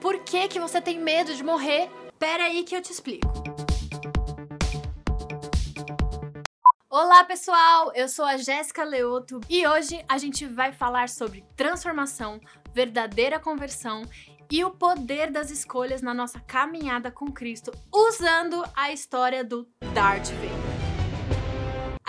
Por que, que você tem medo de morrer? Pera aí que eu te explico. Olá pessoal, eu sou a Jéssica Leoto e hoje a gente vai falar sobre transformação, verdadeira conversão e o poder das escolhas na nossa caminhada com Cristo, usando a história do Darth Vader.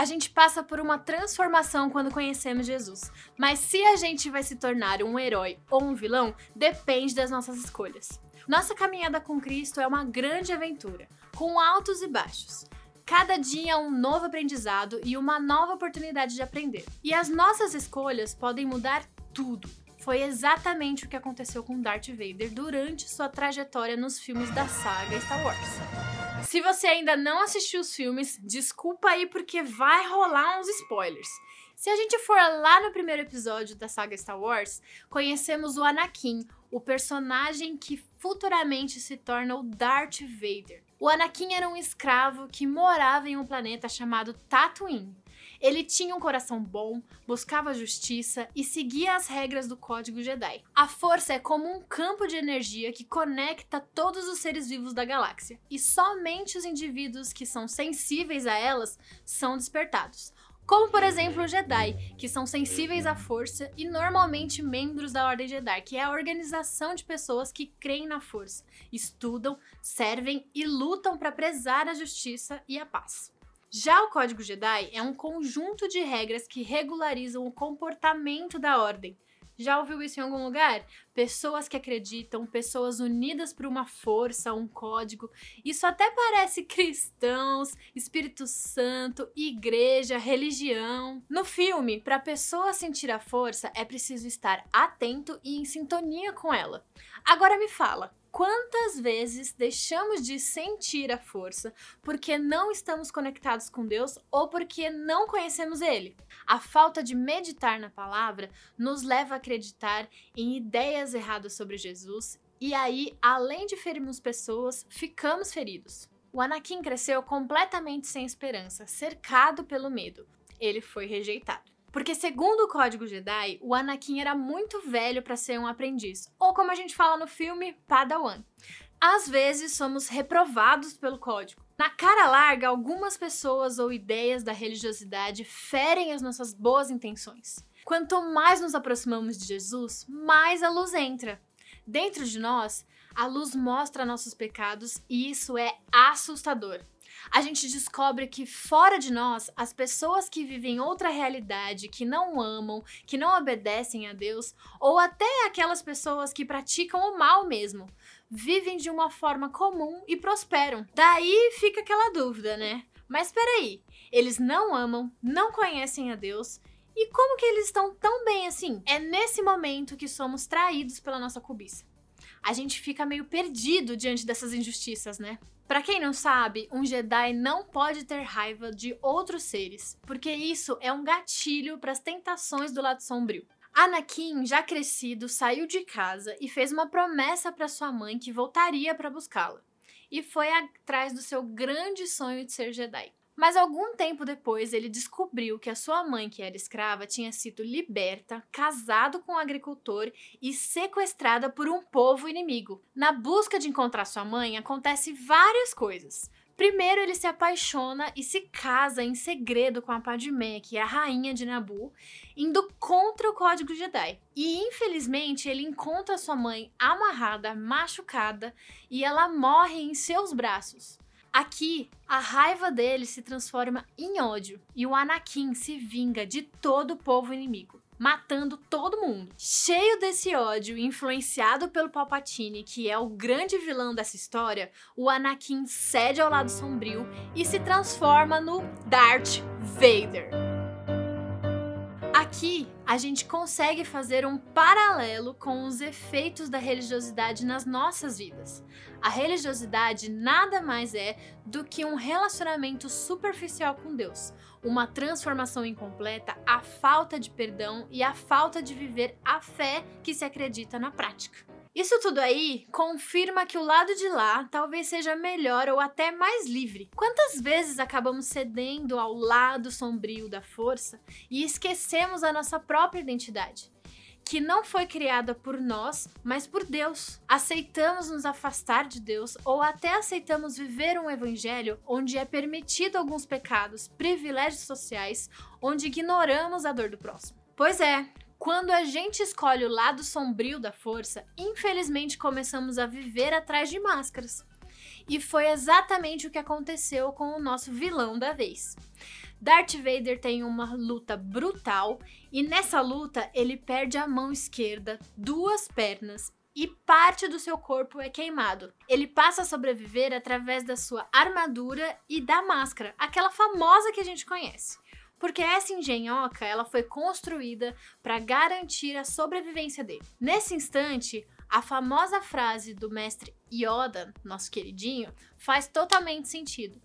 A gente passa por uma transformação quando conhecemos Jesus, mas se a gente vai se tornar um herói ou um vilão depende das nossas escolhas. Nossa caminhada com Cristo é uma grande aventura, com altos e baixos. Cada dia é um novo aprendizado e uma nova oportunidade de aprender. E as nossas escolhas podem mudar tudo. Foi exatamente o que aconteceu com Darth Vader durante sua trajetória nos filmes da saga Star Wars. Se você ainda não assistiu os filmes, desculpa aí porque vai rolar uns spoilers. Se a gente for lá no primeiro episódio da saga Star Wars, conhecemos o Anakin, o personagem que futuramente se torna o Darth Vader. O Anakin era um escravo que morava em um planeta chamado Tatooine. Ele tinha um coração bom, buscava justiça e seguia as regras do Código Jedi. A força é como um campo de energia que conecta todos os seres vivos da galáxia, e somente os indivíduos que são sensíveis a elas são despertados. Como, por exemplo, os Jedi, que são sensíveis à força e normalmente membros da Ordem Jedi, que é a organização de pessoas que creem na força, estudam, servem e lutam para prezar a justiça e a paz. Já o Código Jedi é um conjunto de regras que regularizam o comportamento da ordem, já ouviu isso em algum lugar? Pessoas que acreditam, pessoas unidas por uma força, um código. Isso até parece cristãos, Espírito Santo, igreja, religião. No filme, para a pessoa sentir a força, é preciso estar atento e em sintonia com ela. Agora me fala, Quantas vezes deixamos de sentir a força porque não estamos conectados com Deus ou porque não conhecemos Ele? A falta de meditar na palavra nos leva a acreditar em ideias erradas sobre Jesus e aí, além de ferirmos pessoas, ficamos feridos. O Anakin cresceu completamente sem esperança, cercado pelo medo. Ele foi rejeitado. Porque, segundo o código Jedi, o Anakin era muito velho para ser um aprendiz, ou como a gente fala no filme, Padawan. Às vezes somos reprovados pelo código. Na cara larga, algumas pessoas ou ideias da religiosidade ferem as nossas boas intenções. Quanto mais nos aproximamos de Jesus, mais a luz entra. Dentro de nós, a luz mostra nossos pecados e isso é assustador a gente descobre que fora de nós, as pessoas que vivem outra realidade, que não amam, que não obedecem a Deus, ou até aquelas pessoas que praticam o mal mesmo, vivem de uma forma comum e prosperam. Daí fica aquela dúvida, né? Mas espera aí, eles não amam, não conhecem a Deus e como que eles estão tão bem assim? É nesse momento que somos traídos pela nossa cobiça. A gente fica meio perdido diante dessas injustiças, né? Para quem não sabe, um Jedi não pode ter raiva de outros seres, porque isso é um gatilho para as tentações do lado sombrio. Anakin, já crescido, saiu de casa e fez uma promessa para sua mãe que voltaria para buscá-la. E foi atrás do seu grande sonho de ser Jedi. Mas algum tempo depois, ele descobriu que a sua mãe, que era escrava, tinha sido liberta, casado com um agricultor e sequestrada por um povo inimigo. Na busca de encontrar sua mãe, acontece várias coisas. Primeiro, ele se apaixona e se casa em segredo com a Padmé, que é a rainha de Nabu, indo contra o código Jedi. E infelizmente, ele encontra sua mãe amarrada, machucada, e ela morre em seus braços. Aqui, a raiva dele se transforma em ódio e o Anakin se vinga de todo o povo inimigo, matando todo mundo. Cheio desse ódio, influenciado pelo Palpatine, que é o grande vilão dessa história, o Anakin cede ao lado sombrio e se transforma no Darth Vader. Aqui a gente consegue fazer um paralelo com os efeitos da religiosidade nas nossas vidas. A religiosidade nada mais é do que um relacionamento superficial com Deus, uma transformação incompleta, a falta de perdão e a falta de viver a fé que se acredita na prática. Isso tudo aí confirma que o lado de lá talvez seja melhor ou até mais livre. Quantas vezes acabamos cedendo ao lado sombrio da força e esquecemos a nossa própria identidade? que não foi criada por nós, mas por Deus. Aceitamos nos afastar de Deus ou até aceitamos viver um evangelho onde é permitido alguns pecados, privilégios sociais, onde ignoramos a dor do próximo. Pois é, quando a gente escolhe o lado sombrio da força, infelizmente começamos a viver atrás de máscaras. E foi exatamente o que aconteceu com o nosso vilão da vez. Darth Vader tem uma luta brutal e nessa luta ele perde a mão esquerda, duas pernas e parte do seu corpo é queimado. Ele passa a sobreviver através da sua armadura e da máscara, aquela famosa que a gente conhece. Porque essa engenhoca, ela foi construída para garantir a sobrevivência dele. Nesse instante, a famosa frase do mestre Yoda, nosso queridinho, faz totalmente sentido.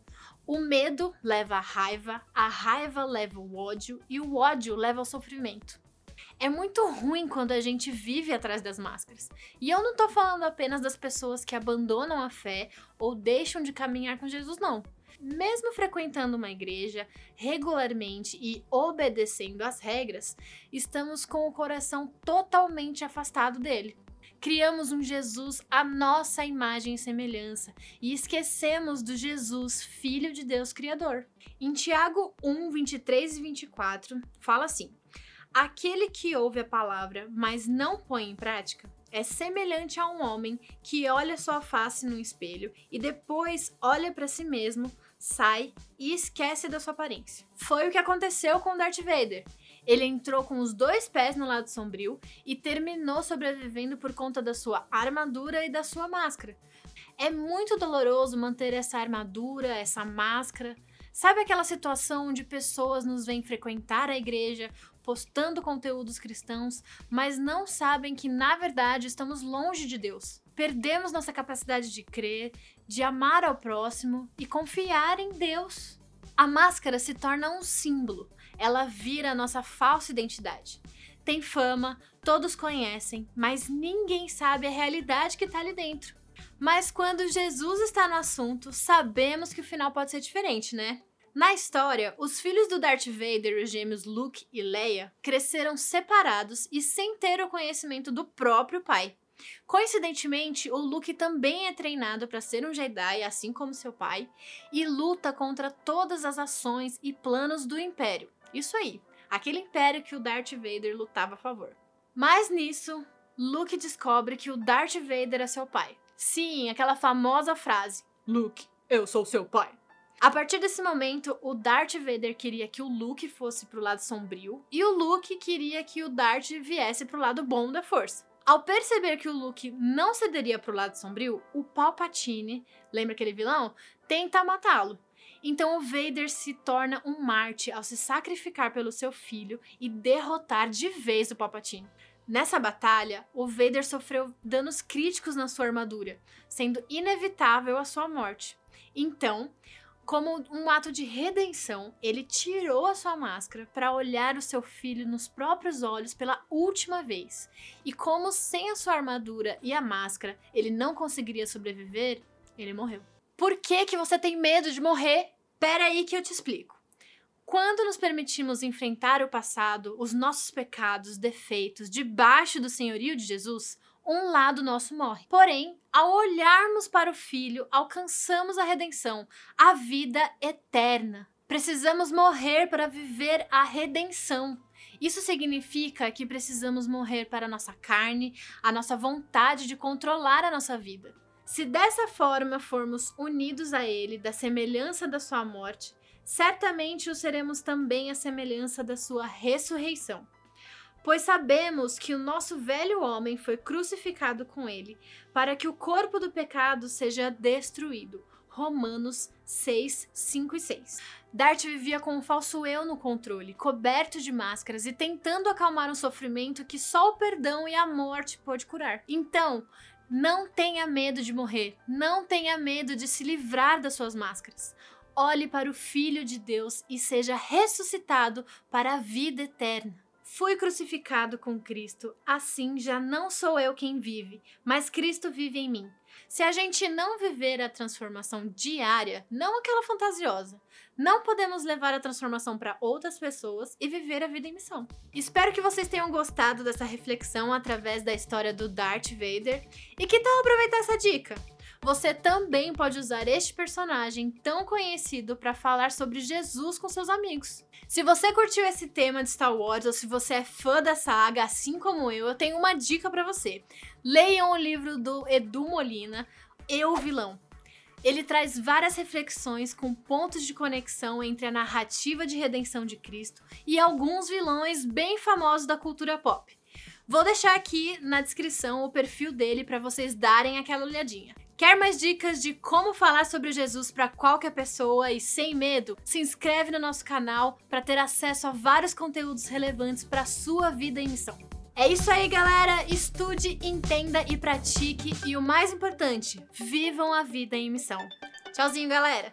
O medo leva à raiva, a raiva leva ao ódio e o ódio leva ao sofrimento. É muito ruim quando a gente vive atrás das máscaras. E eu não tô falando apenas das pessoas que abandonam a fé ou deixam de caminhar com Jesus, não. Mesmo frequentando uma igreja regularmente e obedecendo às regras, estamos com o coração totalmente afastado dele. Criamos um Jesus à nossa imagem e semelhança e esquecemos do Jesus, Filho de Deus Criador. Em Tiago 1, 23 e 24, fala assim: Aquele que ouve a palavra, mas não põe em prática, é semelhante a um homem que olha sua face no espelho e depois olha para si mesmo, sai e esquece da sua aparência. Foi o que aconteceu com Darth Vader. Ele entrou com os dois pés no lado sombrio e terminou sobrevivendo por conta da sua armadura e da sua máscara. É muito doloroso manter essa armadura, essa máscara. Sabe aquela situação onde pessoas nos vêm frequentar a igreja, postando conteúdos cristãos, mas não sabem que na verdade estamos longe de Deus? Perdemos nossa capacidade de crer, de amar ao próximo e confiar em Deus. A máscara se torna um símbolo, ela vira a nossa falsa identidade. Tem fama, todos conhecem, mas ninguém sabe a realidade que está ali dentro. Mas quando Jesus está no assunto, sabemos que o final pode ser diferente, né? Na história, os filhos do Darth Vader, os gêmeos Luke e Leia, cresceram separados e sem ter o conhecimento do próprio pai. Coincidentemente, o Luke também é treinado para ser um Jedi, assim como seu pai, e luta contra todas as ações e planos do Império. Isso aí, aquele império que o Darth Vader lutava a favor. Mas nisso, Luke descobre que o Darth Vader é seu pai. Sim, aquela famosa frase: Luke, eu sou seu pai. A partir desse momento, o Darth Vader queria que o Luke fosse pro lado sombrio e o Luke queria que o Darth viesse pro lado bom da força. Ao perceber que o Luke não cederia pro lado sombrio, o Palpatine, lembra aquele vilão, tenta matá-lo. Então o Vader se torna um Marte ao se sacrificar pelo seu filho e derrotar de vez o Palpatine. Nessa batalha, o Vader sofreu danos críticos na sua armadura, sendo inevitável a sua morte. Então, como um ato de redenção, ele tirou a sua máscara para olhar o seu filho nos próprios olhos pela última vez. E como sem a sua armadura e a máscara ele não conseguiria sobreviver, ele morreu. Por que que você tem medo de morrer? Pera aí que eu te explico. Quando nos permitimos enfrentar o passado, os nossos pecados, defeitos, debaixo do senhorio de Jesus, um lado nosso morre. Porém, ao olharmos para o Filho, alcançamos a redenção, a vida eterna. Precisamos morrer para viver a redenção. Isso significa que precisamos morrer para a nossa carne, a nossa vontade de controlar a nossa vida. Se dessa forma formos unidos a Ele, da semelhança da Sua morte, certamente o seremos também à semelhança da Sua ressurreição. Pois sabemos que o nosso velho homem foi crucificado com Ele, para que o corpo do pecado seja destruído. Romanos 6, 5 e 6. Dart vivia com um falso eu no controle, coberto de máscaras e tentando acalmar um sofrimento que só o perdão e a morte pode curar. Então, não tenha medo de morrer, não tenha medo de se livrar das suas máscaras. Olhe para o Filho de Deus e seja ressuscitado para a vida eterna. Fui crucificado com Cristo, assim já não sou eu quem vive, mas Cristo vive em mim. Se a gente não viver a transformação diária, não aquela fantasiosa, não podemos levar a transformação para outras pessoas e viver a vida em missão. Espero que vocês tenham gostado dessa reflexão através da história do Darth Vader. E que tal aproveitar essa dica? Você também pode usar este personagem tão conhecido para falar sobre Jesus com seus amigos. Se você curtiu esse tema de Star Wars ou se você é fã da saga, assim como eu, eu tenho uma dica para você. Leiam o livro do Edu Molina, Eu Vilão. Ele traz várias reflexões com pontos de conexão entre a narrativa de redenção de Cristo e alguns vilões bem famosos da cultura pop. Vou deixar aqui na descrição o perfil dele para vocês darem aquela olhadinha. Quer mais dicas de como falar sobre Jesus para qualquer pessoa e sem medo? Se inscreve no nosso canal para ter acesso a vários conteúdos relevantes para sua vida em missão. É isso aí, galera. Estude, entenda e pratique. E o mais importante, vivam a vida em missão. Tchauzinho, galera!